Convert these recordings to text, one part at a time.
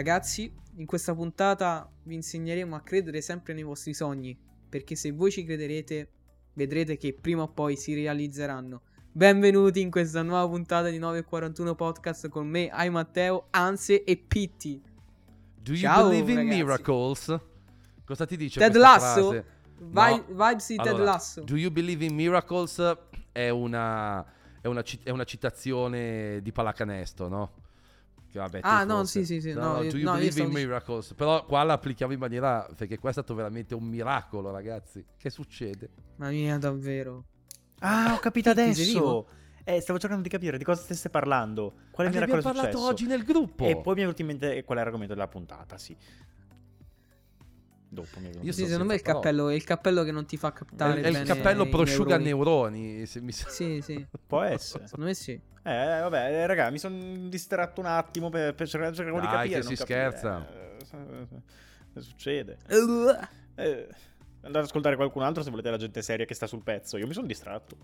Ragazzi, in questa puntata vi insegneremo a credere sempre nei vostri sogni, perché se voi ci crederete, vedrete che prima o poi si realizzeranno. Benvenuti in questa nuova puntata di 941 Podcast con me, Ai Matteo, Anse e Pitti. Do you Ciao, believe in ragazzi. miracles? Cosa ti dice Ted Lasso? frase? Vi- No. vibes di Ted Allora, Lasso. Do you believe in miracles? È una, è una, è una citazione di pallacanestro, no? Che vabbè, Ah, no, forse- sì, sì, sì, no, io- do you no, believe in dic- miracles? Però qua la applichiamo in maniera... Perché qua è stato veramente un miracolo, ragazzi. Che succede? Mamma mia, davvero. Ah, ho capito adesso. Eh, stavo cercando di capire di cosa stesse parlando. Quale Ne miracolo abbiamo è parlato successo? oggi nel gruppo. E poi mi è venuto in mente qual è l'argomento della puntata, sì. Dopo mi è venuto Io Sì, secondo me è il cappello, è il cappello che non ti fa È, captare è il cappello prosciuga neuroni. neuroni. se mi sa- Sì, sì, Può essere. secondo me sì. Eh, vabbè, eh, raga, mi sono distratto un attimo per, per cercare, cercare di Dai, capire. che si capire. scherza. Eh, Cosa succede? Eh, andate ad ascoltare qualcun altro se volete la gente seria che sta sul pezzo. Io mi sono distratto.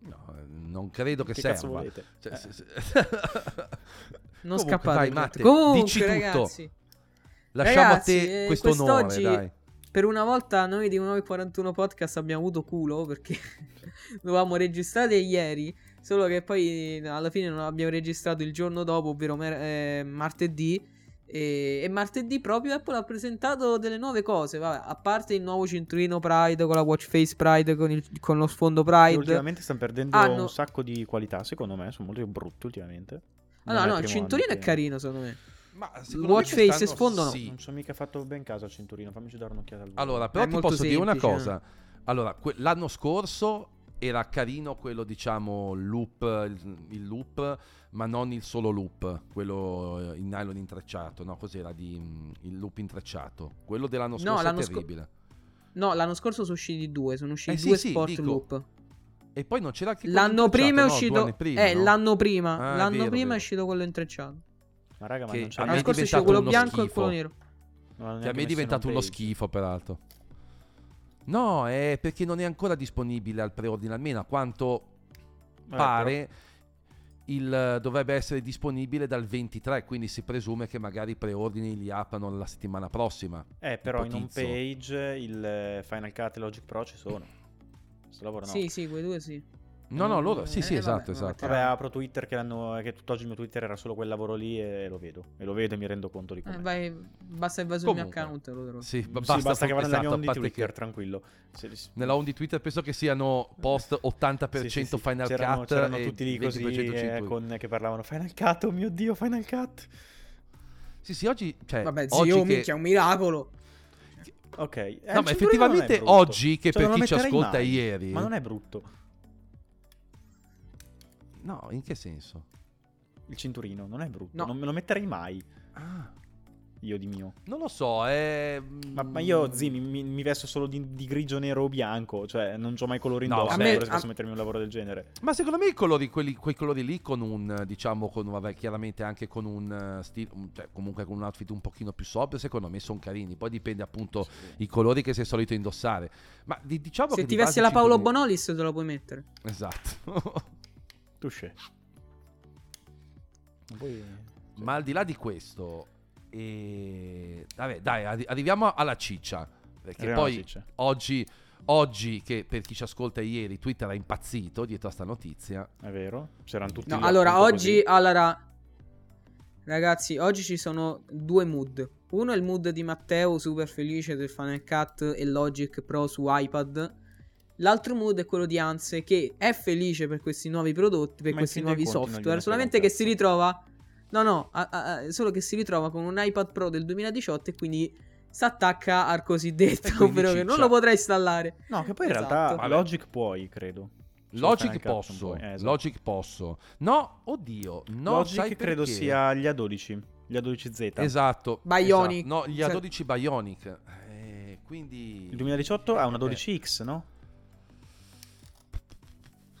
No, non credo che, Che serva. cazzo volete? Cioè, Eh. se- se- Non Comunque, scappate. vai, gente. Matte, Comunque, dici tutto. Lasciamo Ragazzi, a te eh, questo onore, quest'oggi- dai. per una volta noi di 941 Podcast abbiamo avuto culo perché dovevamo registrare ieri, solo che poi alla fine non abbiamo registrato il giorno dopo, ovvero mer- eh, martedì. E, e martedì proprio Apple ha presentato delle nuove cose. Vabbè, a parte il nuovo cinturino Pride con la watch face Pride con, il- con lo sfondo E Pride. ultimamente stanno perdendo Hanno- un sacco di qualità, secondo me. Sono molto brutti ultimamente. Ah, Non no, no, il cinturino anno è che- carino secondo me. Ma Watch face e sfondo no. Sì. Non ci ho mica fatto ben caso al cinturino. Fammici dare un'occhiata al volo. Allora, però È ti posso dire una semplice, cosa. Allora, que- l'anno scorso era carino quello, diciamo, loop, il, il loop, ma non il solo loop, quello eh, in nylon intrecciato, no? Cos'era di, mm, il loop intrecciato? Quello dell'anno No, scorso l'anno è sco- terribile. No, l'anno scorso sono usciti due. Sono usciti Eh sì, due sì, Sport dico, Loop. E poi non c'era anche quello L'anno intrecciato, prima è no? Uscito. anni prima, eh, no? l'anno prima. Ah, è l'anno vero, prima è vero. uscito quello intrecciato. Ma raga, ma Che non c'è L'anno è scorso è uscito diventato quello uno bianco e schifo. quello nero. Che a me è diventato uno schifo, peraltro. No, è perché non è ancora disponibile al preordine, almeno a quanto pare il, dovrebbe essere disponibile dal 23, quindi si presume che magari i preordini li aprano la settimana prossima. Eh, però in home page il eh, Final Cut e Logic Pro ci sono. Sto lavoro no. Sì, sì, quei due sì. No, no, loro, sì, sì, Eh, esatto, vabbè, esatto. Vabbè, apro Twitter che, l'hanno, che tutt'oggi il mio Twitter era solo quel lavoro lì e lo vedo. E lo vedo e mi rendo conto di come. Eh, vai, basta che vai sul mio Comunque. account. Lo trovo. Sì, Sì, ba- basta, basta, che vada nella mia esatto, home a di Twitter, che tranquillo. Se- se- nella home di Twitter penso che siano post 80% sì, sì, sì. Final c'erano, Cut c'erano e tutti lì così 20% eh, con, che parlavano Final Cut, oh mio dio, Final Cut. Sì, sì, oggi, cioè, Vabbè, oggi zio, che... minchia, è un miracolo. Ok. Eh, No, ma effettivamente oggi, che Cioè, per chi ci ascolta mai. ieri... Ma non è brutto. No, in che senso? Il cinturino non è brutto. No. Non me lo metterei mai. Ah, Io di mio. non lo so, è... Ma, ma io, zi, mi, mi- mi vesto solo di, di grigio, nero o bianco. Cioè, non ho mai colori No, indosso. me- se a- posso mettermi un lavoro del genere. Ma secondo me i colori, quelli- quei colori lì con un, diciamo, con, vabbè, chiaramente anche con un eh, stile, cioè comunque con un outfit un pochino più sobrio, secondo me sono carini. Poi dipende appunto i colori che sei solito indossare. Ma di- diciamo Se che ti vesti la Paolo Bonolis, te la puoi mettere. Esatto. Touché. Ma poi... Ma al di là di questo, eh, vabbè, dai, arri- arriviamo alla ciccia. Perché Arriviamo poi ciccia. oggi, oggi, che per chi ci ascolta ieri, Twitter è impazzito dietro a sta notizia. È vero? C'erano tutti No, allora, oggi, allora, ragazzi, oggi ci sono due mood. Uno è il mood di Matteo, super felice del Final Cut e Logic Pro su iPad. L'altro mood è quello di Anse, che è felice per questi nuovi prodotti, per Ma questi nuovi software. Solamente che si ritrova. No, no, a- a- a- solo che si ritrova con un iPad Pro del 2018 e quindi si attacca al cosiddetto, ovvero che non lo potrà installare. No, che poi in Esatto. realtà Vabbè. Logic puoi, credo. Logic posso. Eh, esatto. Logic posso. No, oddio, no, Logic sai credo perché? sia gli A12, gli A12Z. Esatto. Bionic. esatto. No, gli Cioè- A12 Bionic. Eh, quindi... Il 2018 ha una Eh. 12X, no?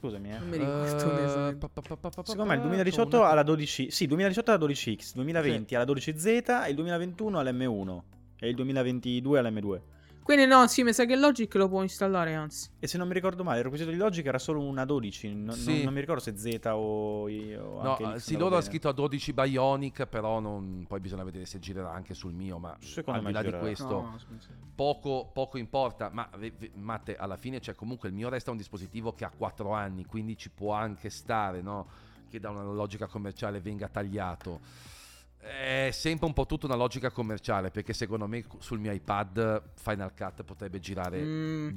Scusami, eh. Non mi ricordo onestamente. pa- pa- pa- pa- pa- Secondo me il pa- 2018 c'ho una- ha la 12 Sì, 2018 ha la 12X, 2020 ha la 12Z e il 2021 ha l'M1 e il 2022 ha l'M2. Quindi no, sì, mi sa che Logic lo può installare, anzi. E se non mi ricordo male, il requisito di Logic era solo una 12. Non, Sì. non- non mi ricordo se Z o, I- o No, anche eh, sì, loro bene. scritto a 12 Bionic, però non- poi bisogna vedere se girerà anche sul mio, ma Secondo al di là di girerà. questo No, poco, poco importa. Ma Matte, alla fine c'è comunque il mio resta un dispositivo che ha 4 anni, quindi ci può anche stare, no? Che da una logica commerciale venga tagliato. È sempre un po' tutta una logica commerciale, perché secondo me sul mio iPad Final Cut potrebbe girare Mm.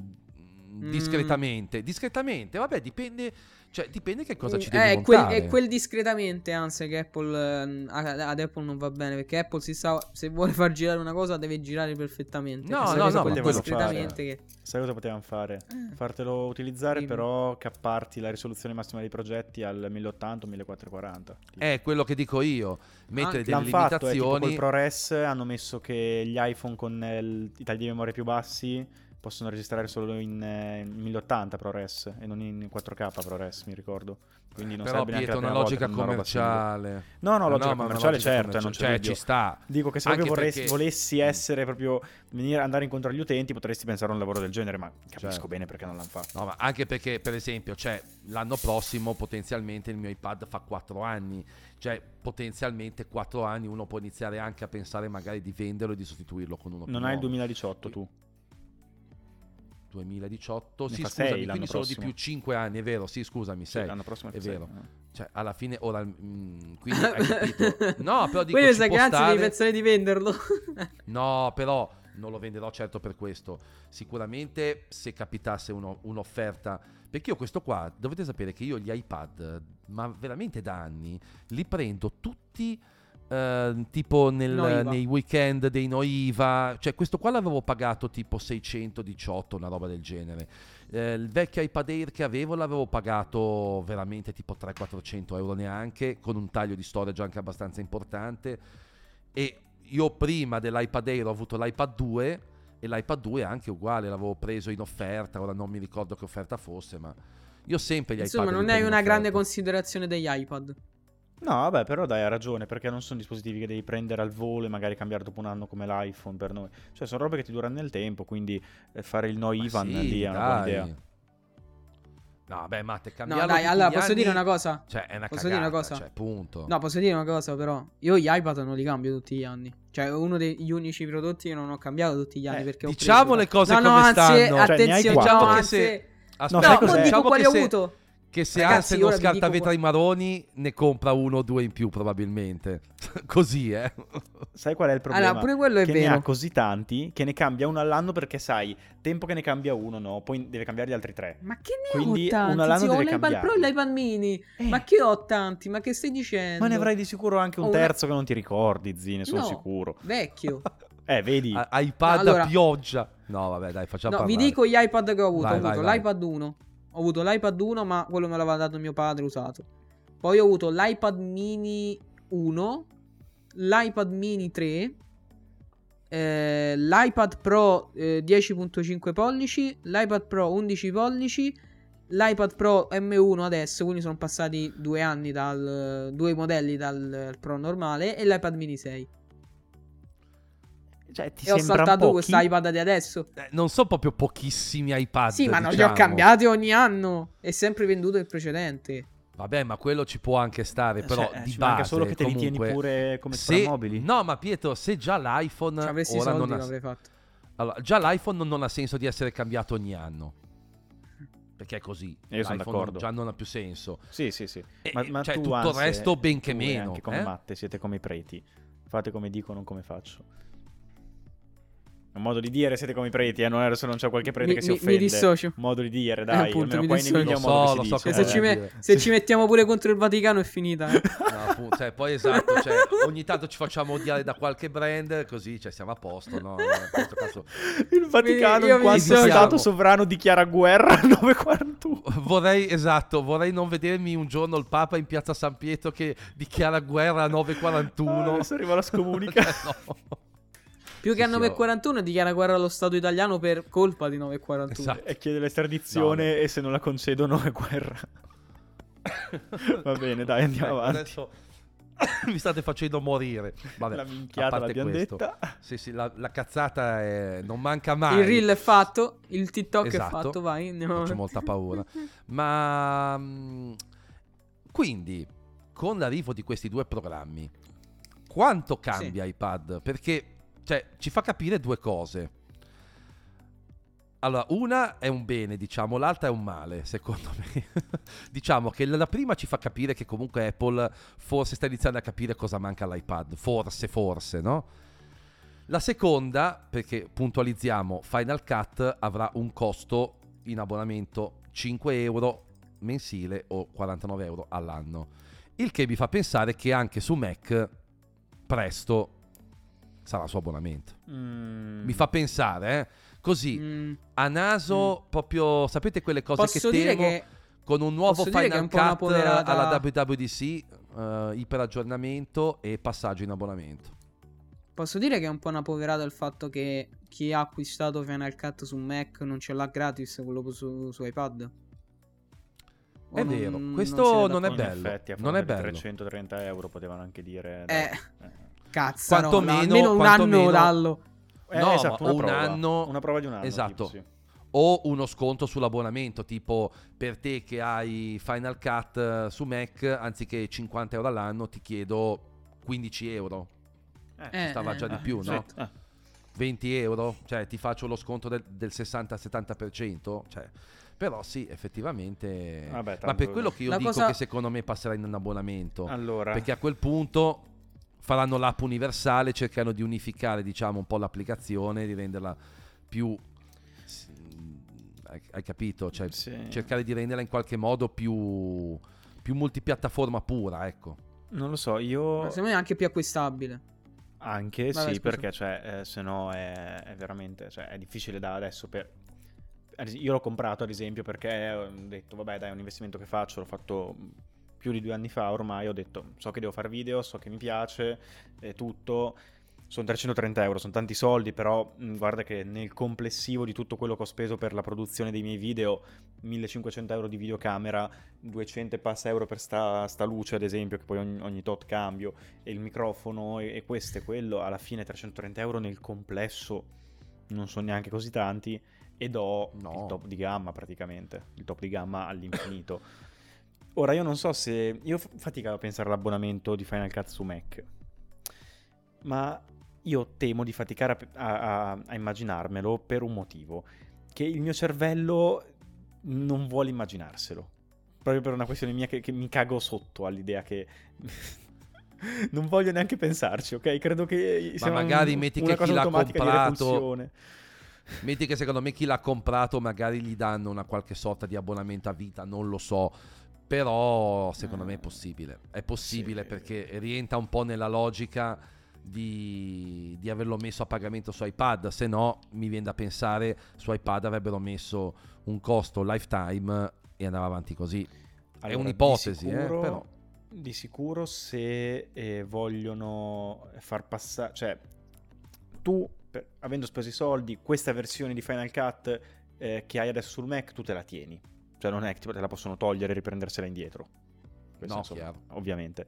Mm, discretamente. Discretamente, vabbè, dipende, cioè, dipende che cosa ci Eh, devi è quel, è quel discretamente, anzi, che Apple a- ad Apple non va bene. Perché Apple si sa, se vuole far girare una cosa, deve girare perfettamente. No, no, no, quello discretamente che... Sai cosa potevano fare? Eh. Fartelo utilizzare, Dimmi. però capparti la risoluzione massima dei progetti al 1080 o 1440. È quello che dico io, mettere Anche delle L'hanno fatto, è tipo limitazioni. col ProRes hanno messo che gli iPhone con eh, il- i tagli di memoria più bassi possono registrare solo in, eh, in 1080 ProRes e non in 4K ProRes, mi ricordo. Quindi non Però neanche Pietro, una logica una commerciale. No, no, logica una commerciale logica certo, commerciale, non c'è cioè ci sta. Dico che se Anche proprio perché- volessi essere proprio venire andare incontro agli utenti, potresti pensare a un lavoro del genere, ma capisco Certo. bene perché non l'hanno fatto. No, ma anche perché, per esempio, cioè, l'anno prossimo potenzialmente il mio iPad fa 4 anni. Cioè, potenzialmente 4 anni uno può iniziare anche a pensare magari di venderlo e di sostituirlo con uno più Non hai il nuovo. 2018 tu. 2018, Ne sì, scusami, sei quindi sono di più 5 anni, è vero, sì, scusami, Sì, 6. l'anno prossimo è fa sei, vero. eh. Cioè, alla fine ora mm, quindi hai capito. No, però dico Quindi ci può stare- devi pensare di venderlo. No, però non lo venderò certo per questo. Sicuramente se capitasse uno- un'offerta. Perché io questo qua, dovete sapere che io gli iPad, ma veramente da anni, li prendo tutti eh, tipo nel- nei weekend dei Noiva. Cioè questo qua l'avevo pagato tipo 618, una roba del genere. Eh, il vecchio iPad Air che avevo l'avevo pagato veramente tipo 300-400 euro neanche, con un taglio di storage anche abbastanza importante. E io prima dell'iPad Air ho avuto l'iPad 2 e l'iPad 2 è anche uguale, l'avevo preso in offerta, ora non mi ricordo che offerta fosse, ma io sempre gli Insomma, iPad li non hai una grande offerta. considerazione degli iPad. No, vabbè, però dai, ha ragione, perché non sono dispositivi che devi prendere al volo e magari cambiare dopo un anno come l'iPhone per noi. Cioè, sono robe che ti durano nel tempo, quindi eh, fare il no Ma Ivan sì, lì è una buona idea. No, beh, Matte, No, cambiarlo dai, allora posso dire anni- una cosa? Cioè, è una Posso cagata, dire una cosa? cioè, punto. No, posso dire una cosa, però. Io gli iPad non li cambio tutti gli anni. Cioè, è uno degli unici prodotti che non ho cambiato tutti gli anni. Eh, perché ho diciamo preso- le cose no, no, come anzi, stanno. Cioè, ne hai attenzione, quattro. no, Diciamo che anzi- se- No, No, sai non dico diciamo quali che ho se- avuto. Che se Ragazzi, vi scarta dico qua- maroni, ne compra uno o due in più probabilmente. Così, eh. Sai qual è il problema? Allora, pure quello è che ne vero. ha così tanti che ne cambia uno all'anno perché sai, tempo che ne cambia uno, no, poi deve cambiare gli altri tre. Ma che ne Quindi ho tanti? uno all'anno Zio, ho deve l'iPad Pro e mini. Eh. Ma che ho tanti? Ma che stai dicendo? Ma ne avrai di sicuro anche un una- terzo che non ti ricordi, zi, ne sono No, sicuro. Vecchio. Eh, vedi? A- iPad Allora- a pioggia. No, vabbè, dai, facciamo No, vi parlare. dico gli iPad che ho avuto. Vai, ho avuto vai, vai. l'iPad 1. Ho avuto l'iPad 1, ma quello me l'aveva dato mio padre usato. Poi ho avuto l'iPad mini 1, l'iPad mini 3, eh, l'iPad Pro eh, 10.5 pollici, l'iPad Pro 11 pollici, l'iPad Pro M1 adesso, quindi sono passati due anni dal due modelli dal Pro normale e l'iPad mini 6. Cioè, ti E ho saltato pochi? questo iPad di adesso. Eh, non so proprio pochissimi iPad. Sì, ma non li diciamo. ho cambiati ogni anno. È sempre venduto il precedente. Vabbè, ma quello ci può anche stare, però Cioè, di ci base solo che te li tieni pure come se- mobili. No, ma Pietro, se già l'iPhone ora soldi non ha... l'avrei fatto. Allora, già l'iPhone non ha senso di essere cambiato ogni anno. Perché è così. Io sono d'accordo. già non ha più senso. Sì, sì, sì. E- Ma, ma cioè, tu, tutto il resto ben che tu e meno, Anche come eh? Matte siete come i preti. Fate come dico, non come faccio. Un modo di dire siete come i preti, eh? non è se non c'è qualche prete Mi- che si mi- mi offende. dissocio. Un modo di dire, dai. appunto, almeno qua in. Emilia Lo so, lo so come se, eh. ci, me- se ci mettiamo pure contro il Vaticano è finita. eh. No, appunto, cioè, poi esatto, cioè, ogni tanto ci facciamo odiare da qualche brand, così cioè, siamo a posto, no? Caso Il Vaticano, Io in quanto. Stato sovrano, dichiara guerra al 941. vorrei, esatto, vorrei non vedermi un giorno il Papa in piazza San Pietro che dichiara guerra a 941. Adesso arriva la scomunica. Cioè, no. Più che Sì, a sì, 941 dichiara guerra allo Stato italiano per colpa di 941. Esatto. e chiede l'estradizione No, no. e se non la concedono è guerra. Va bene, dai, andiamo Ecco, avanti. adesso mi state facendo morire. Vabbè, la minchiata l'abbiamo questo. detta. Sì, sì, la, la cazzata è... non manca mai. Il reel è fatto, il TikTok Esatto. è fatto, vai. Andiamo Faccio molta paura. Ma mh, quindi, con l'arrivo di questi due programmi, quanto cambia iPad? Perché cioè, ci fa capire due cose. Allora, una è un bene, diciamo, l'altra è un male, secondo me. diciamo che la prima ci fa capire che comunque Apple forse sta iniziando a capire cosa manca all'iPad. Forse, forse, no? La seconda, perché puntualizziamo, Final Cut avrà un costo in abbonamento 5 euro mensile o 49 euro all'anno. Il che mi fa pensare che anche su Mac presto sarà su abbonamento. Mm. Mi fa pensare, eh? Così, Mm, a naso, proprio, sapete quelle cose Posso che dire temo? che con un nuovo Final un Cut poverata- alla WWDC, eh, iperaggiornamento e passaggio in abbonamento. Posso dire che è un po' una poverata il fatto che chi ha acquistato Final Cut su Mac non ce l'ha gratis quello su, su iPad? O È non- vero, non questo siete non è d'accordo? In bello, effetti, a non è bello. 330 euro potevano anche dire... Eh. Dai, Cazzarola, Quantomeno- almeno un anno dallo. Eh, No, esatto, una un prova. anno- Una prova di un anno. Esatto. tipo, sì. O uno sconto sull'abbonamento, tipo per te che hai Final Cut eh, su Mac, anziché 50 euro all'anno, ti chiedo 15 euro. Eh, stava eh, già di eh, più, no? certo. Eh. 20 euro, cioè ti faccio lo sconto del, del 60-70%. Cioè, però sì, effettivamente... Vabbè, Ma per quello che io dico cosa- che secondo me passerà in un abbonamento. Allora, Perché a quel punto faranno l'app universale, cercano di unificare, diciamo, un po' l'applicazione, di renderla più... Hai, capito? Cioè, sì. cercare di renderla in qualche modo più, più multipiattaforma pura, ecco. non lo so, io... Ma Secondo me è anche più acquistabile. Anche Vabbè, sì, scusa. perché cioè, eh, se no è, è veramente cioè, è difficile da adesso per... Io l'ho comprato ad esempio perché ho detto vabbè dai è un investimento che faccio, l'ho fatto più di due anni fa ormai, ho detto so che devo fare video, so che mi piace, è tutto, sono 330 euro, sono tanti soldi, però guarda che nel complessivo di tutto quello che ho speso per la produzione dei miei video, 1500 euro di videocamera, 200 e passa euro per sta, sta luce ad esempio, che poi ogni, ogni tot cambio, e il microfono e, e questo e quello, alla fine 330 euro nel complesso non sono neanche così tanti ed ho No. il top di gamma praticamente, il top di gamma all'infinito. Ora io non so se... Io fatica a pensare all'abbonamento di Final Cut su Mac, ma io temo di faticare a, a- a immaginarmelo per un motivo, che il mio cervello non vuole immaginarselo. Proprio per una questione mia che, che mi cago sotto all'idea che... non voglio neanche pensarci, ok? Credo che sia un- magari metti una che chi l'ha comprato-. Metti che secondo me chi l'ha comprato magari gli danno una qualche sorta di abbonamento a vita, non lo so. Però secondo me è possibile. È possibile Sì. perché rientra un po' nella logica di, di averlo messo a pagamento su iPad. Se no, mi viene da pensare su iPad avrebbero messo un costo lifetime e andava avanti così. Allora, un'ipotesi, di eh, sicuro- però. Di sicuro se eh, vogliono far passare... Cioè, tu, per- avendo speso i soldi, questa versione di Final Cut eh, che hai adesso sul Mac, tu te la tieni. Cioè non è che te la possono togliere e riprendersela indietro. Questo, No, chiaro. ovviamente.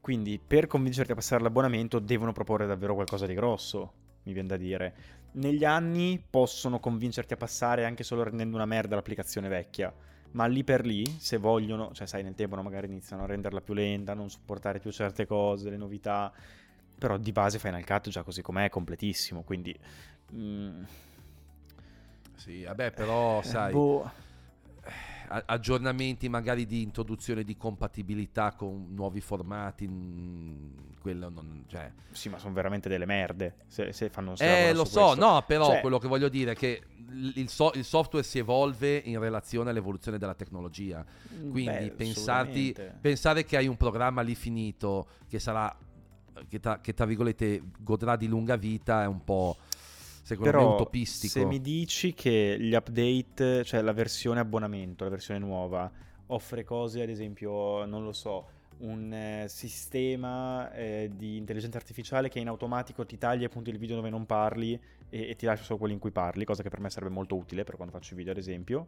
Quindi per convincerti a passare l'abbonamento devono proporre davvero qualcosa di grosso, mi viene da dire. Negli anni possono convincerti a passare anche solo rendendo una merda l'applicazione vecchia, ma lì per lì, se vogliono, cioè sai nel tempo no, magari iniziano a renderla più lenta, non supportare più certe cose, le novità, però di base Final Cut già così com'è è completissimo, quindi... mm, Sì, vabbè, però sai, boh. Aggiornamenti magari di introduzione di compatibilità con nuovi formati, mm, quello non... Cioè, Sì, ma sono veramente delle merde se, se fanno Eh, lo so, questo. no, però Cioè- quello che voglio dire è che il, so- il software si evolve in relazione all'evoluzione della tecnologia. Quindi Beh, pensarti, pensare che hai un programma lì finito che sarà, che tra, che tra virgolette godrà di lunga vita è un po', secondo Però me, utopistico. se mi dici che gli update, cioè la versione abbonamento, la versione nuova, offre cose, ad esempio, non lo so, un eh, sistema eh, di intelligenza artificiale che in automatico ti taglia i punti del video dove non parli e, e ti lascia solo quelli in cui parli, cosa che per me sarebbe molto utile per quando faccio i video, ad esempio.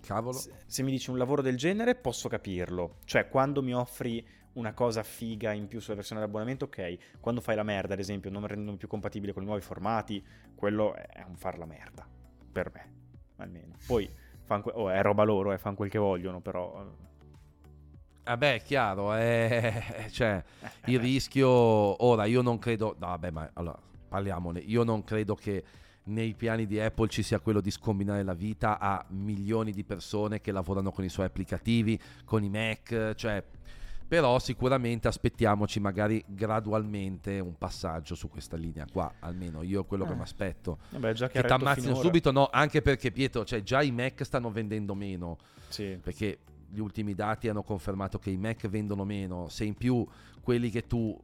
Cavolo. Se, se mi dici un lavoro del genere, posso capirlo. Cioè, quando mi offri una cosa figa in più sulla versione dell'abbonamento, ok. Quando fai la merda, ad esempio, non rendono più compatibile con i nuovi formati, quello è un far la merda. Per me, almeno. Poi, que- oh, è roba loro, eh, fanno quel che vogliono, però... Vabbè, è chiaro, è... cioè, Eh, il eh. rischio... Ora, io non credo... No, vabbè, ma allora, parliamone. Io non credo che nei piani di Apple ci sia quello di scombinare la vita a milioni di persone che lavorano con i suoi applicativi, con i Mac, cioè... Però sicuramente aspettiamoci magari gradualmente un passaggio su questa linea qua, almeno io quello che Eh. mi aspetto. Vabbè, già che, Che ha ti detto ammazzino finora- subito, no, anche perché Pietro, cioè già i Mac stanno vendendo meno, Sì. perché gli ultimi dati hanno confermato che i Mac vendono meno, se in più quelli che tu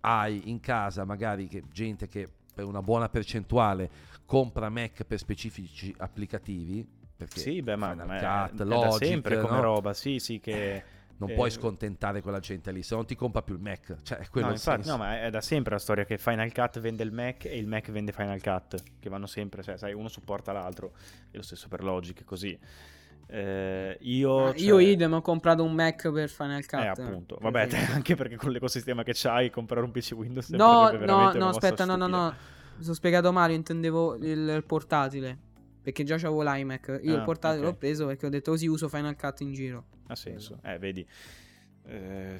hai in casa, magari che gente che per una buona percentuale compra Mac per specifici applicativi, perché Sì, beh, ma, ma è, Cut, è da Logic, sempre come no? roba, sì, sì, che... non eh, puoi scontentare quella gente lì, se non ti compra più il Mac, cioè è quello No, infatti, no, ma è da sempre la storia che Final Cut vende il Mac e il Mac vende Final Cut, che vanno sempre, cioè, sai, uno supporta l'altro, e lo stesso per Logic, così. Eh, io, Ah, cioè- Io idem ho comprato un Mac per Final Cut. Eh, appunto, vabbè, te- anche perché con l'ecosistema che c'hai, comprare un PC Windows è No, no, no, aspetta, no, no, no. Mi sono spiegato male, io intendevo il, il portatile. Perché già c'avevo l'iMac. Io Ah, il portatile ok. l'ho preso perché ho detto così uso Final Cut in giro. Ha senso, eh, vedi. Eh,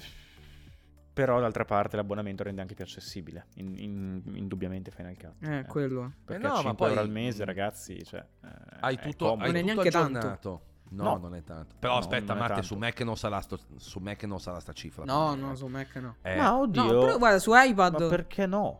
però d'altra parte l'abbonamento rende anche più accessibile, in- in- indubbiamente Final Cut. Eh, quello. Perché Eh no, a ma 5 poi- euro al mese, ragazzi, cioè, eh, Hai tutto, hai Non è tutto neanche tanto. aggiornato. No, No. non è tanto. Però No, aspetta, tanto. su Mac non sarà sto, su Mac non sarà sta cifra. No, no, eh. su Mac no. Eh, Ma oddio, No, però guarda, su iPad. ma perché no?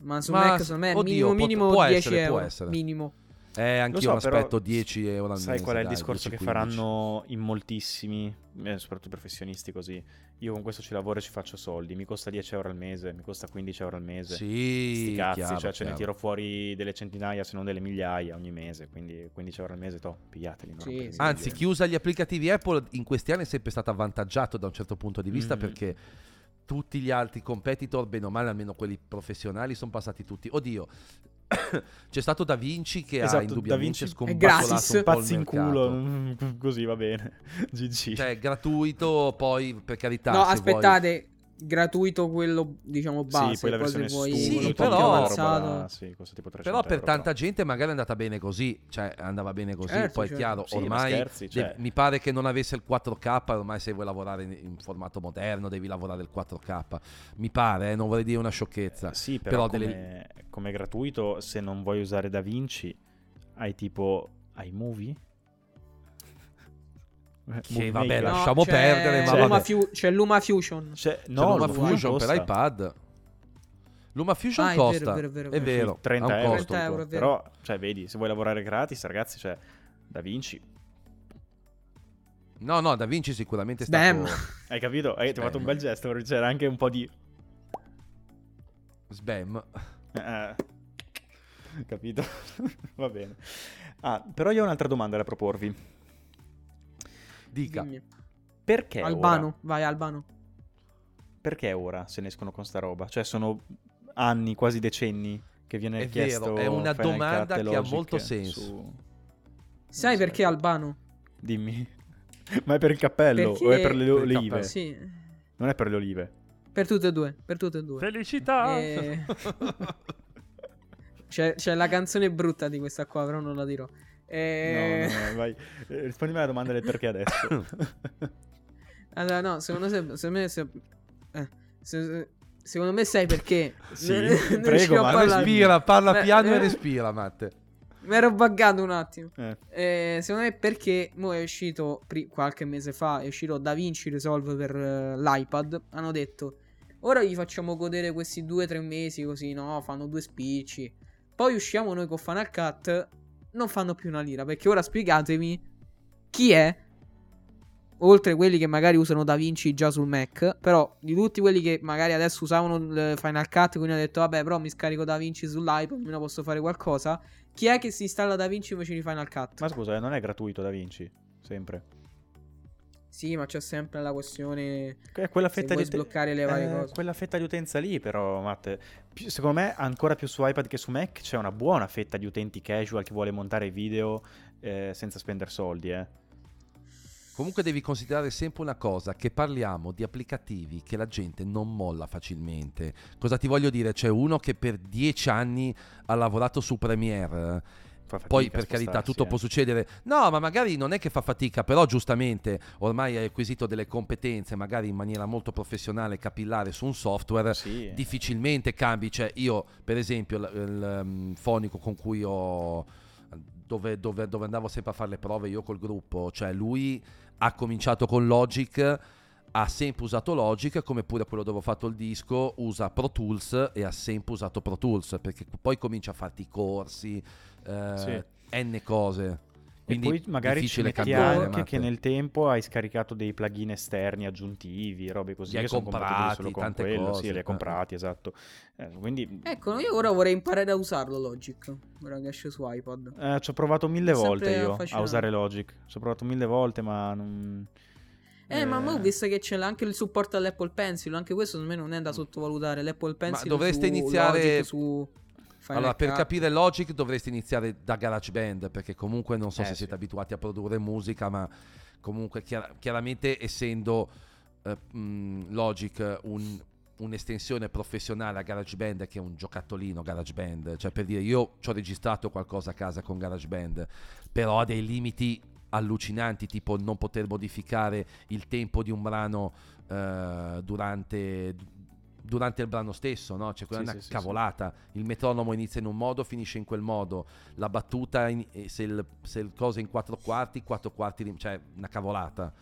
Ma su Ma Mac secondo me è oddio, minimo pot- minimo può 10 essere, può euro. essere. Minimo. Eh, anch'io so, aspetto 10 euro al Sai mese. qual è il dai, discorso che 10-15. faranno in moltissimi, eh, soprattutto i professionisti così? Io con questo ci lavoro e ci faccio soldi, mi costa 10 euro al mese, mi costa 15 euro al mese. Sì, Sti cazzi, chiaro, cioè ce ne chiaro. tiro fuori delle centinaia se non delle migliaia ogni mese, quindi 15 euro al mese, to, pigliateli. Sì, sì. Anzi, coglioni. chiusa gli applicativi Apple, in questi anni è sempre stato avvantaggiato da un certo punto di vista Mm. perché tutti gli altri competitor, bene o male, almeno quelli professionali, sono passati tutti. Oddio, c'è stato Da Vinci che Esatto, ha Da indubbiamente Vinci- È gratis. scombusolato un Pazzi in culo, mm, così va bene. GG. Cioè, gratuito, poi per carità. no, aspettate. Gratuito quello, diciamo, base. sì, poi la versione vuoi Sì, però- roba sì, costa tipo 300 Però per euro, tanta però. gente magari è andata bene così, cioè andava bene così, Certo, poi è certo. chiaro, Sì, ma ormai scherzi, de- cioè. mi pare che non avesse il 4K, ormai se vuoi lavorare in, in formato moderno devi lavorare il 4K, mi pare, eh, non vorrei dire una sciocchezza. Sì, però, Però come, delle- come gratuito, se non vuoi usare DaVinci, hai tipo iMovie? Eh, Che vabbè. No, lasciamo c'è perdere, ma Luma. Fu- c'è Luma Fusion. C'è, C'è no, Luma Luma Fusion costa. per iPad. Luma Fusion Ah, è vero, costa, è vero, è vero, è è vero. vero, Sui 30 ha un euro. costo. 30 euro, vero. Però, cioè, vedi, se vuoi lavorare gratis, ragazzi, cioè, DaVinci. No, no, Da Vinci sicuramente è Spam. stato Hai capito? Hai ti ho fatto un bel gesto, perché c'era anche un po' di... spam. Eh, capito? Va bene. Ah, però io ho un'altra domanda da proporvi. Dica. Dimmi. Perché Albano, ora? vai Albano. Perché ora se ne escono con sta roba? Cioè, sono anni, quasi decenni che viene È chiesto vero, è una Final domanda Cut e che ha molto senso. su- Sai so. perché Albano? Dimmi. Ma è per il cappello Perché- o è per le Per olive? Sì, Non è per le olive. per tutte e due, per tutte e due. Felicità! Eh, C'è, c'è la canzone brutta di questa qua, però non la dirò. Eh, No, no, no, vai. Eh, Rispondimi alla domanda del perché adesso. Allora, no, secondo, se- secondo me... se- eh, se- secondo me sai perché... Sì, Non prego, ma parlare. respira, parla Beh, piano e eh. respira, Matte. Mi ero buggato un attimo. Eh, Eh, secondo me perché mo è uscito pri- qualche mese fa, è uscito DaVinci Resolve per eh, l'iPad. Hanno detto ora gli facciamo godere questi due o tre mesi così, no? Fanno due spicci. Poi usciamo noi con Final Cut. Non fanno più una lira. Perché ora spiegatemi chi è. Oltre quelli che magari usano DaVinci già sul Mac. Però di tutti quelli che magari adesso usavano Final Cut. Quindi hanno detto vabbè, però mi scarico DaVinci sull'iPad. Almeno posso fare qualcosa. Chi è che si installa DaVinci invece di Final Cut? Ma scusa, eh, non è gratuito Da Vinci? Sempre. Sì, ma c'è sempre la questione. Quella fetta di sbloccare le varie eh, cose. Quella fetta di utenza lì, però, Matt. Secondo me, ancora più su iPad che su Mac, c'è una buona fetta di utenti casual che vuole montare video eh, senza spendere soldi, eh. Comunque devi considerare sempre una cosa, che parliamo di applicativi che la gente non molla facilmente. Cosa ti voglio dire? C'è uno che per dieci anni ha lavorato su Premiere poi per carità tutto eh. può succedere. No, ma magari non è che fa fatica, però giustamente ormai hai acquisito delle competenze, magari in maniera molto professionale, capillare su un software, sì. difficilmente cambi. Cioè io per esempio il, il um, fonico con cui ho... Dove, dove, dove andavo sempre a fare le prove io col gruppo, cioè lui ha cominciato con Logic ha sempre usato Logic, come pure quello dove ho fatto il disco, usa Pro Tools e ha sempre usato Pro Tools, perché poi comincia a farti i corsi, eh, sì. n cose. Quindi e poi magari ci metti anche che nel tempo hai scaricato dei plugin esterni aggiuntivi, robe così. Li hai comprati, solo con tante quello, cose. Sì, li hai comprati, esatto. Eh, quindi... Ecco, io ora vorrei imparare a usarlo Logic, ora che esce su iPod. Eh, ci ho provato mille volte io a usare Logic. Ci ho provato mille volte, ma non... Eh, eh, ma ho visto che c'è anche il supporto all'Apple Pencil, anche questo secondo me non è da sottovalutare. L'Apple Pencil ma dovreste iniziare Logic, su allora, per capire Logic dovresti iniziare da GarageBand, perché comunque non so eh, se sì. siete abituati a produrre musica, ma comunque chiar- chiaramente essendo eh, mh, Logic un, un'estensione professionale a GarageBand che è un giocattolino GarageBand, cioè per dire io ci ho registrato qualcosa a casa con GarageBand, però ha dei limiti allucinanti, tipo non poter modificare il tempo di un brano eh, durante durante il brano stesso, no? Cioè, quella sì, è una sì, cavolata. Sì, il metronomo inizia in un modo, finisce in quel modo. La battuta, in, eh, se, il, se il coso è in quattro quarti, quattro quarti, cioè una cavolata.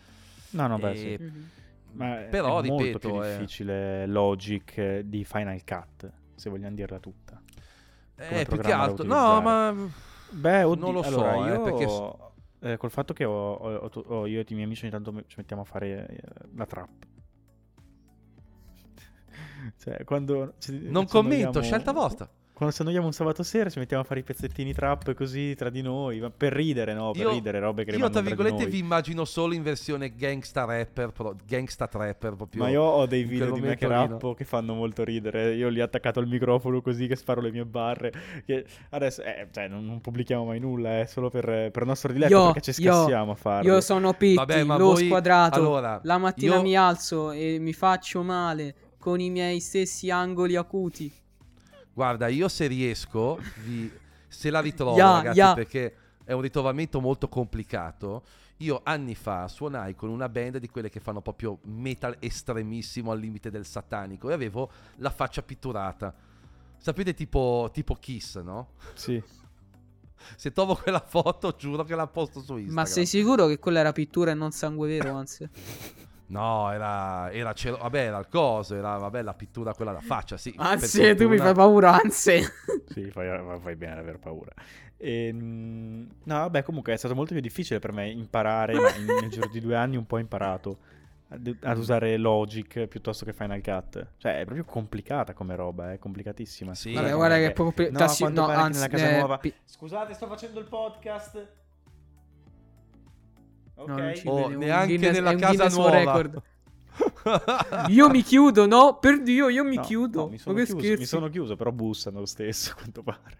No, no, beh, e, sì. Mm-hmm. Ma Però, è ripeto, molto più è... difficile Logic di Final Cut, se vogliamo dirla tutta. Eh, più che altro. No, ma... Beh, oddio, non lo so, allora, eh, io... perché... Eh, col fatto che ho, ho, ho, io e i miei amici ogni tanto ci mettiamo a fare eh, la trap cioè, quando... non commento, scelta vostra. Quando ci annoiamo un sabato sera ci mettiamo a fare i pezzettini trap così tra di noi, ma per ridere, no? Per io, ridere, robe che Io, tra virgolette, vi immagino solo in versione gangsta rapper, pro, gangsta trapper proprio. Ma io ho dei video di me che rappo che fanno molto ridere. Io li ho attaccato al microfono così che sparo le mie barre. Che adesso, eh, cioè, non, non, pubblichiamo mai nulla, è eh, solo per, per nostro diletto io, perché ci scassiamo io, a farlo. Io sono Pitti, Vabbè, l'ho voi... squadrato. Allora, la mattina io... mi alzo e mi faccio male con i miei stessi angoli acuti. Guarda, io se riesco, vi... se la ritrovo, yeah, ragazzi, yeah. perché è un ritrovamento molto complicato. Io anni fa suonai con una band di quelle che fanno proprio metal estremissimo al limite del satanico e avevo la faccia pitturata. Sapete tipo, tipo Kiss, no? Sì. Se trovo quella foto, giuro che la posto su Instagram. Ma sei sicuro che quella era pittura e non sangue vero, anzi? No, era, era, celo- vabbè, era il coso, era vabbè, la pittura quella da faccia, sì. Anzi, fortuna... tu mi fai paura, anzi. sì, fai, fai bene ad aver paura. E, ehm, no, vabbè, comunque è stato molto più difficile per me imparare, ma in, nel giro di due anni un po' imparato ad, ad, usare Logic piuttosto che Final Cut. Cioè, è proprio complicata come roba, è complicatissima. Sì, vabbè, guarda che è proprio... No, tassi... no anzi, nella casa eh, nuova... Pi... Scusate, sto facendo il podcast. Ok. No, oh, neanche Guinness, nella casa nuova. Record. io mi chiudo, no? Per Dio, io mi no, chiudo. No, mi, sono chiuso, mi sono chiuso, però bussano lo stesso, a quanto pare.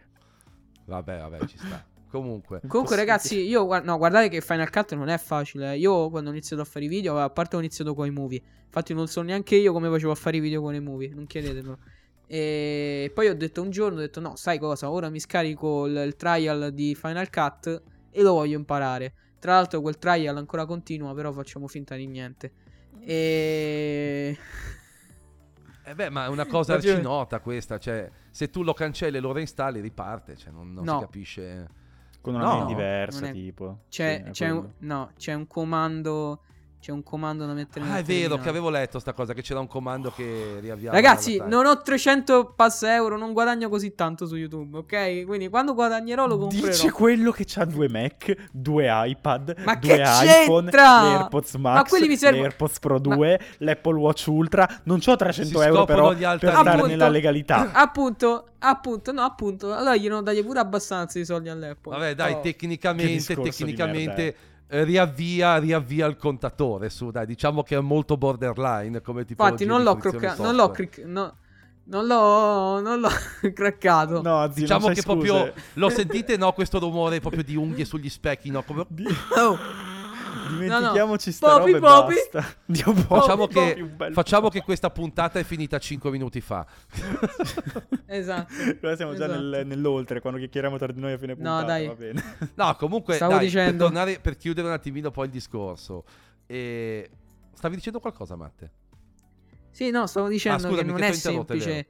Vabbè, vabbè, ci sta. Comunque, Comunque ragazzi, io no, guardate che Final Cut non è facile. Io quando ho iniziato a fare i video, a parte ho iniziato con i movie. Infatti non so neanche io come facevo a fare i video con i movie, non chiedetemelo. E poi ho detto un giorno, ho detto no, sai cosa? Ora mi scarico il, il trial di Final Cut e lo voglio imparare. Tra l'altro quel trial ancora continua, però facciamo finta di niente. E... Eh beh, ma è una cosa arci nota questa, cioè se tu lo cancelli e lo reinstalli riparte, cioè non, non no. si capisce... Con una no, diversa, è... tipo. C'è, sì, c'è un, no, c'è un comando c'è un comando da mettere in Ah, è vero che avevo letto sta cosa, che c'era un comando che riavviava. Ragazzi, non ho 300 pass euro, non guadagno così tanto su YouTube, ok? Quindi quando guadagnerò lo comprerò. Dice quello che ha due Mac, due iPad, Ma due iPhone, l'AirPods Max, Ma quelli mi servono... l'AirPods Pro 2, Ma... l'Apple Watch Ultra. Non ho 300 euro però per appunto, nella legalità. Appunto, appunto, no, appunto. Allora glielo dagli pure abbastanza di soldi all'Apple. Vabbè, dai, oh. tecnicamente, tecnicamente riavvia, riavvia il contatore su, dai, diciamo che è molto borderline come tipo Infatti non l'ho, crocca- non l'ho cric- no, non l'ho, non l'ho craccato. No, zio, diciamo che scuse. proprio lo sentite, no? Questo rumore proprio di unghie sugli specchi, no? Come... Oh. Dimentichiamoci no, no. sta popi, roba basta. Dio, popi, facciamo, che, facciamo che, questa puntata è finita 5 minuti fa. esatto. Ora siamo esatto. già nel, nell'oltre quando chiacchieriamo tra di noi a fine puntata. No, dai. Va bene. No, comunque, Stavo dai, dicendo... per, tornare, per chiudere un attimino poi il discorso. E... Stavi dicendo qualcosa, Matte? Sì, no, stavo dicendo ah, scusami, che non che è semplice. Eh.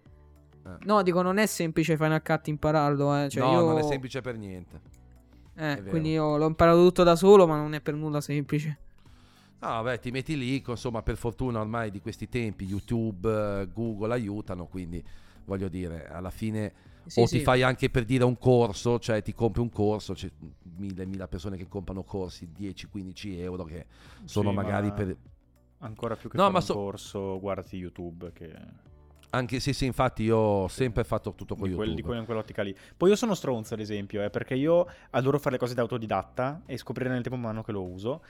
No, dico, non è semplice Final Cut impararlo. Eh. Cioè, no, io... non è semplice per niente. Eh, quindi io l'ho imparato tutto da solo, ma non è per nulla semplice. No, vabbè, ti metti lì, insomma, per fortuna ormai di questi tempi YouTube, Google aiutano, quindi voglio dire, alla fine sì, o sì. ti fai anche per dire un corso, cioè ti compri un corso, c'è mille, mille persone che comprano corsi 10-15 euro che sono sì, magari per Ancora più che no, ma so... un corso, guardati YouTube che... Anche se sì, infatti io ho sempre fatto tutto con di quel, YouTube. Di quella, in quell'ottica lì. Poi io sono stronzo, ad esempio, eh, perché io adoro fare le cose da autodidatta e scoprire nel tempo mano che lo uso.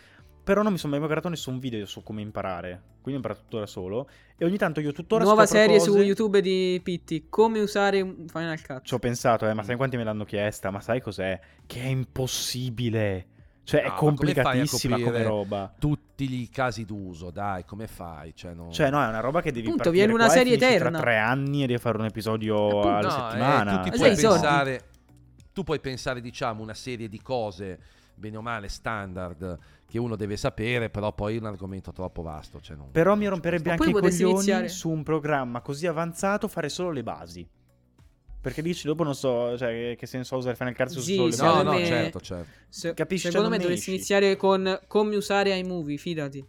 Però non mi sono mai guardato nessun video su come imparare. Quindi ho imparato tutto da solo. E ogni tanto io tuttora Nuova serie cose... su YouTube di Pitti. Come usare Final Cut. Ci ho pensato, eh, ma sai quanti me l'hanno chiesta? Ma sai cos'è? Che è impossibile. Cioè, no, è complicatissima come, come, roba. Tutti i casi d'uso, dai, come fai? Cioè, no, cioè, no è una roba che devi Appunto, viene una serie eterna. Tra tre anni e devi fare un episodio Appunto, alla no, settimana. Eh, tu, puoi pensare, tu puoi pensare, diciamo, una serie di cose, bene o male, standard, che uno deve sapere, però poi è un argomento troppo vasto. Cioè non... Però mi romperebbe anche i coglioni iniziare. su un programma così avanzato fare solo le basi. Perché dici dopo non so, cioè, che senso ha usare Final su sì, solo le No, no, me... certo, certo. Se... Capisci? Secondo me dovresti iniziare con come usare iMovie, fidati.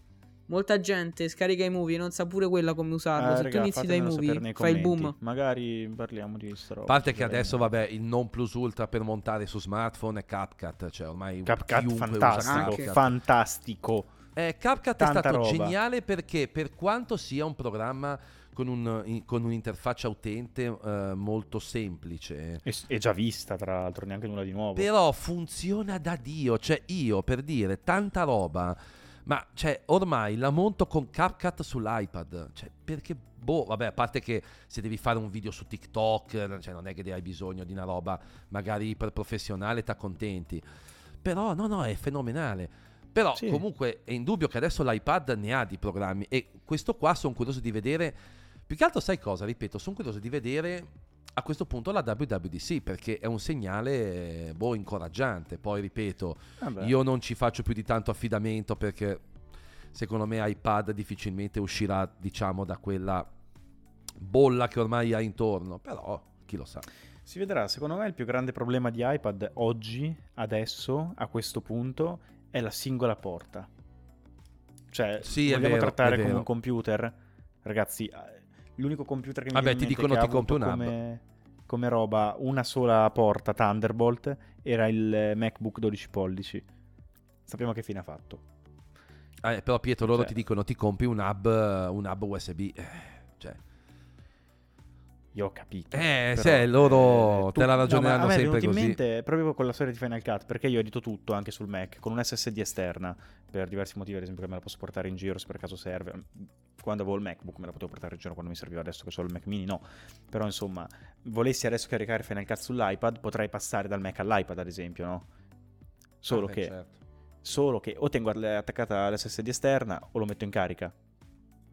Molta gente scarica i movie e non sa pure quella come usarlo. Ah, Se raga, tu inizi dai movie, fai il boom. Magari parliamo di sto A parte che adesso, vabbè, il non plus ultra per montare su smartphone è CapCut. Cioè, ormai CapCut fantastico. CapCut. Fantastico. Eh, CapCut Tanta è stato roba. geniale perché, per quanto sia un programma con, un, con un'interfaccia utente uh, molto semplice. E, è già vista, tra l'altro, neanche nulla di nuovo. Però funziona da Dio. Cioè, io per dire tanta roba. Ma cioè, ormai la monto con CapCut sull'iPad. Cioè, perché boh, vabbè, a parte che se devi fare un video su TikTok, cioè non è che hai bisogno di una roba magari iper professionale, ti accontenti. Però no, no, è fenomenale. Però sì. comunque è indubbio che adesso l'iPad ne ha di programmi e questo qua sono curioso di vedere più che altro sai cosa? Ripeto, sono curioso di vedere a questo punto la WWDC perché è un segnale boh, incoraggiante. Poi ripeto, ah io non ci faccio più di tanto affidamento perché secondo me iPad difficilmente uscirà, diciamo, da quella bolla che ormai ha intorno, però chi lo sa. Si vedrà, secondo me il più grande problema di iPad oggi, adesso, a questo punto, è la singola porta. Cioè, sì, vogliamo vero, trattare come un computer? Ragazzi, L'unico computer che mi Vabbè, ti dicono ti compri un come, come roba una sola porta Thunderbolt era il MacBook 12 pollici. Sappiamo che fine ha fatto. Eh, però Pietro loro cioè, ti dicono ti compri un hub, un hub USB. Eh, cioè. Io ho capito. Eh, però, se loro eh, te la ragioneranno no, sempre così. in mente proprio con la storia di Final Cut, perché io edito tutto anche sul Mac con un SSD esterna per diversi motivi, ad esempio che me la posso portare in giro se per caso serve quando avevo il MacBook me la potevo portare in giro quando mi serviva adesso che ho il Mac mini no però insomma volessi adesso caricare Final Cut sull'iPad potrei passare dal Mac all'iPad ad esempio no solo ah, che certo. solo che o tengo attaccata all'SSD esterna o lo metto in carica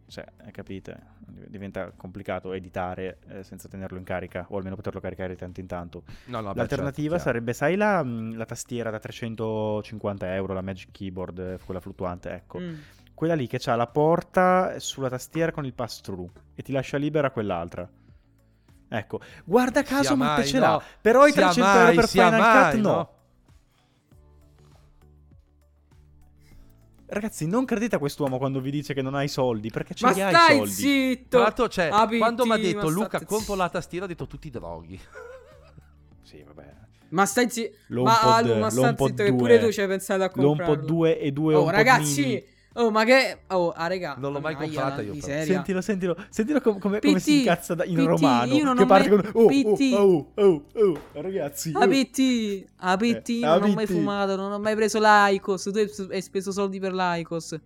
cioè, capite? Diventa complicato editare eh, senza tenerlo in carica, o almeno poterlo caricare di tanto in tanto. No, no, L'alternativa certo, sarebbe, sai, la, la, tastiera da 350 euro, la Magic Keyboard, eh, quella fluttuante, ecco. Mm quella lì che ha la porta sulla tastiera con il pass through e ti lascia libera quell'altra. Ecco, guarda caso Matte ce l'ha, no. però i 300 mai, euro per Final mai, Cut no. no. Ragazzi, non credete a quest'uomo quando vi dice che non ha i soldi, perché ce li ha i soldi. zitto! Tra l'altro, cioè, Abiti, quando mi ha detto Luca, compro la tastiera, ha detto tutti droghi. sì, vabbè. Ma stai zitto. Ma, Alu, ma stai zitto che pure tu ci hai pensato a comprare. L'HomePod 2 e 2 Oh, ragazzi, mini. Oh, ma che. Oh, ah, regà. Non l'ho mai comprata io. miseria. Sentilo, sentilo, sentilo com- come, come si incazza da- in PT, romano. io non che ho parte mai- con oh, PT. oh, oh, oh, oh, ragazzi. A oh. PT, a PT, Eh, non a ho mai fumato, non ho mai preso l'Aicos. Tu hai speso soldi per l'Aicos.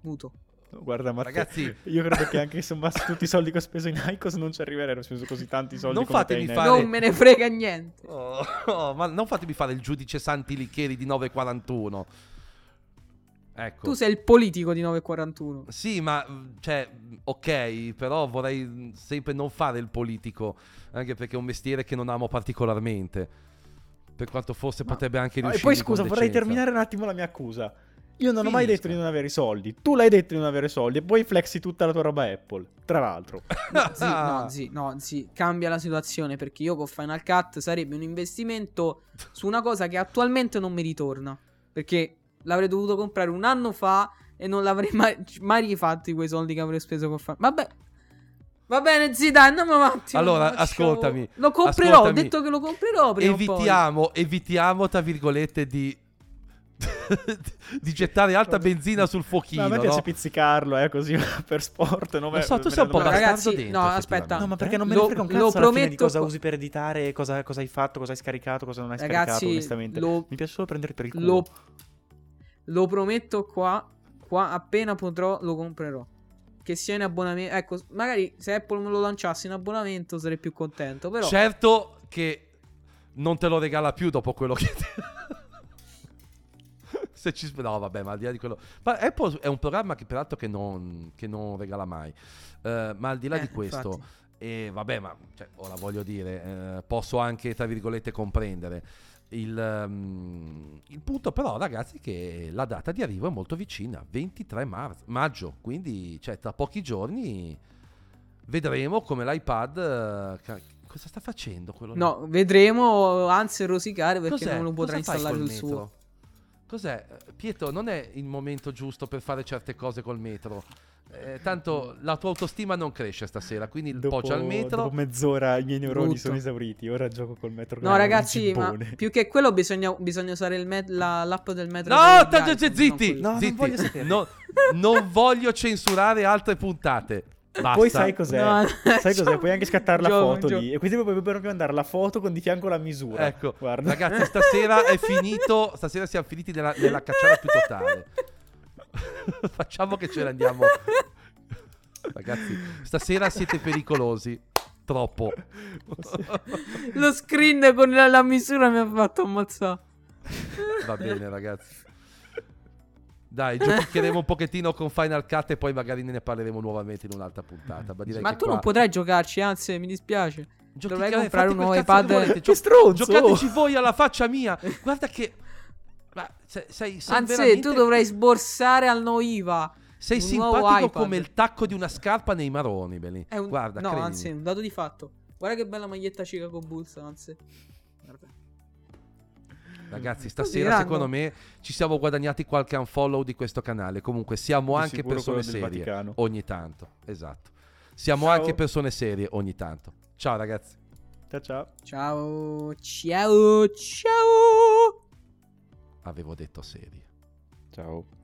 Muto. Guarda, Matteo, Ragazzi- io credo che anche se sommassi tutti i soldi che ho speso in Icos non ci arriverei. Ho speso così tanti soldi Non te fatemi fare-. Non me ne frega niente. Oh, oh, ma non fatemi fare il giudice Santi Licheri di 941. Ecco. Tu sei il politico di 941. Sì, ma cioè, ok, però vorrei sempre non fare il politico, anche perché è un mestiere che non amo particolarmente. Per quanto forse Ma- potrebbe anche Ah, e riuscire. poi scusa, vorrei terminare un attimo la mia accusa. Io non ho mai Finisca. detto di non avere i soldi. Tu l'hai detto di non avere soldi e poi flexi tutta la tua roba Apple. Tra l'altro. No, sì, no, sì, no, sì, cambia la situazione perché io con Final Cut sarebbe un investimento su una cosa che attualmente non mi ritorna. Perché l'avrei dovuto comprare un anno fa e non l'avrei mai, mai rifatto quei soldi che avrei speso con Final Vabbè. Va bene, zi, dai, andiamo avanti. Allora, ascoltami, Lo comprerò, ascoltami. ho detto che lo comprerò prima. Evitiamo, evitiamo, tra virgolette, di. di gettare alta benzina sul No, fuochino. a me piace no? pizzicarlo, eh, così per sport. Non Lo so, tu sei un po' No, ragazzi, dentro, no, aspetta. No, ma perché non me Lo- ne frega un lo cazzo fine di prometto cosa usi per editare, cosa, cosa hai fatto, cosa hai scaricato, cosa non hai scaricato, Ragazzi, onestamente. lo, Mi piace solo prendere per il culo. lo, lo prometto qua, qua appena potrò lo comprerò. Che sia in abbonamento. Ecco, magari se Apple me lo lanciasse in abbonamento sarei più contento. Però Certo che non te lo regala più dopo quello che. Se ci... No, vabbè, ma al di là di quello. Ma Apple è un programma che, peraltro, che non, che non regala mai. Eh, ma al di là Eh, di questo, infatti. e vabbè, ma cioè, ora voglio dire, eh, posso anche, tra virgolette, comprendere. Il, ehm, il punto, però, ragazzi, è che la data di arrivo è molto vicina, 23 mar- maggio. Quindi, cioè, tra pochi giorni vedremo come l'iPad. eh, ca- cosa sta facendo quello? no, vedremo. Anzi, rosicare perché Cos'è? non lo potrà Cosa installare sul suo. Cos'è? Pietro, non è il momento giusto per fare certe cose col metro. Eh, tanto la tua autostima non cresce stasera, quindi il Dopo, poggio al metro. dopo mezz'ora i miei neuroni Brutto. sono esauriti. Ora gioco col metro. No, ragazzi, ma più che quello bisogna, bisogna usare il met- la- l'app del metro. No, degli t- t- iPhone, zitti, non No, non zitti. voglio sapere. No, non voglio censurare altre puntate. Basta. Poi sai cos'è? No, sai cos'è? Puoi anche scattare la foto gioco. lì. E quindi puoi proprio mandare la foto con di fianco la misura. Ecco, guarda. ragazzi, stasera è finito. Stasera siamo finiti nella, nella cacciata più totale. Facciamo che ce ne andiamo. Ragazzi, stasera siete pericolosi. Troppo. Lo screen con la, la misura mi ha fatto ammazzare. Va bene, ragazzi. Dai, giocheremo un pochettino con Final Cut e poi magari ne parleremo nuovamente in un'altra puntata. Ma, direi Ma che tu qua- non potrai giocarci, anzi, mi dispiace. Giochi- Dovrai eh, comprare un nuovo iPad. Che stronzo! Giocateci voi alla faccia mia. Guarda che. Ma sei, sei, sei Anzi, veramente- tu dovrai sborsare al no IVA. Sei simpatico come il tacco di una scarpa nei maroni, Beli. È un... Guarda, no, credimi. anzi, è un dato di fatto. Guarda che bella maglietta Chicago Bulls, anzi. Guarda. Ragazzi, stasera secondo me ci siamo guadagnati qualche unfollow di questo canale. Comunque siamo Di anche persone serie ogni tanto. Esatto. Siamo Ciao. anche persone serie ogni tanto. Ciao ragazzi. Ciao ciao. Ciao, ciao, ciao. Avevo detto serie. Ciao.